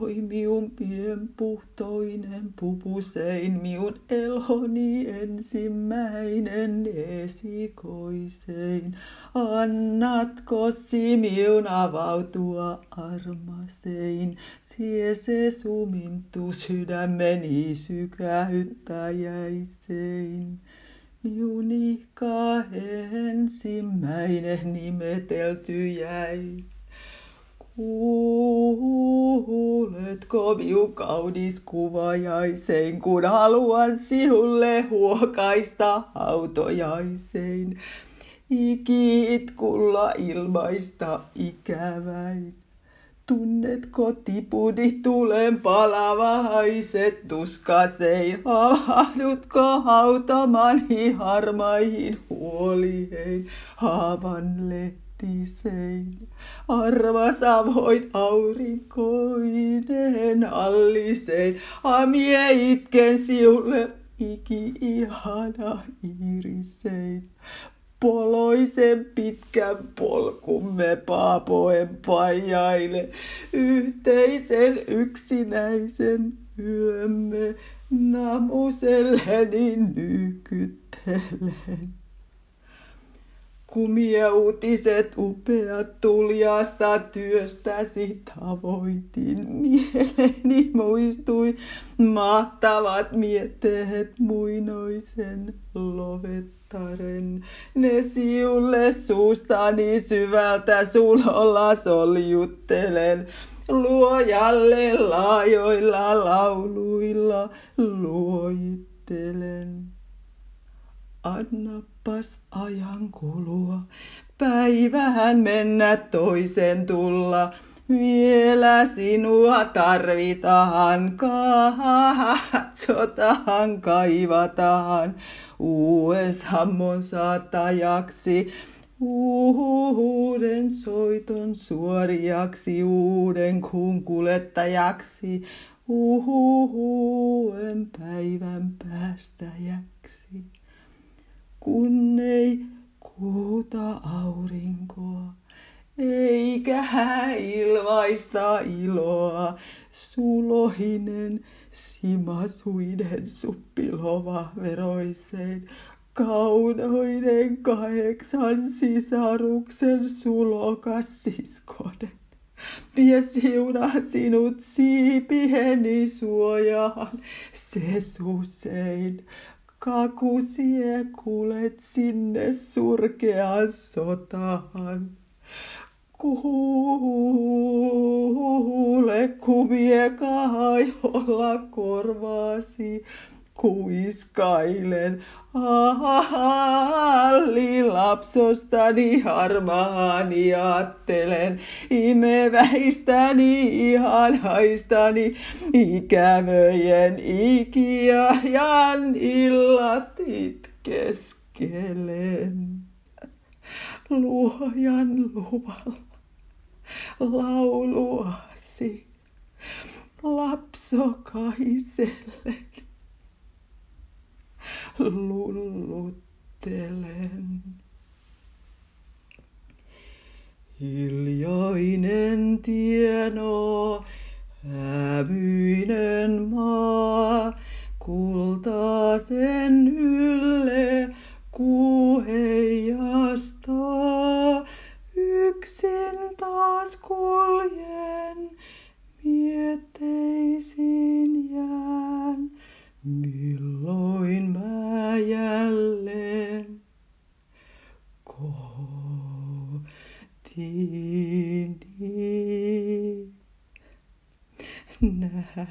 Oi miun pienpuhtoinen pupusein, miun eloni ensimmäinen esikoisein. Annatko miun avautua armasein, sie se sumintu sydämeni sykähyttäjäisein. Miun ihka ensimmäinen nimetelty jäi. Kuuletko miu kaunis kuvajaisen, kun haluan siulle huokaista hautojaisein. Ikiitkulla ilmaista ikäväin. Tunnetko tipudi tulen palava haiset tuskasein? Havahdutko hautamani harmaihin huolihein? Haavan lehti lähtisein. Arvas avoin aurinkoinen allisein, a mie itken siulle iki ihana irisein. Poloisen pitkän polkumme paapoen pajaille, yhteisen yksinäisen yömme namuselleni nykyttelen kumia uutiset upeat tuljasta työstäsi tavoitin. Mieleni muistui mahtavat mietteet muinoisen lovettaren. Ne siulle suustani syvältä sulolla soljuttelen. Luojalle laajoilla lauluilla luojittelen. Annapas ajan kulua, päivähän mennä toisen tulla. Vielä sinua tarvitaan, katsotaan, kaivataan uuden sammon saatajaksi. Uuden soiton suoriaksi, uuden kuun kuljettajaksi, uuden päivän päästäjäksi kun kuuta aurinkoa, eikä ilmaista iloa. Sulohinen simasuiden suppilova veroiseen, kaunoinen kahdeksan sisaruksen sulokas siskonen. Mie siunaa sinut siipieni suojaan, se susein kakusie kuulet sinne surkeaan sotaan. Kuule kumie kaiholla korvaasi, kuiskailen. Halli lapsostani harmaani ajattelen, imeväistäni ihanhaistani, ikävöjen ikiajan illat itkeskelen. Luojan luvalla lauluasi lapsokaiselle lulluttelen. Hiljainen tieno, hämyinen maa, kultaisen ylle kuu heijastaa. Yksin taas kuljen, mietteisin jään. Milloin mä no.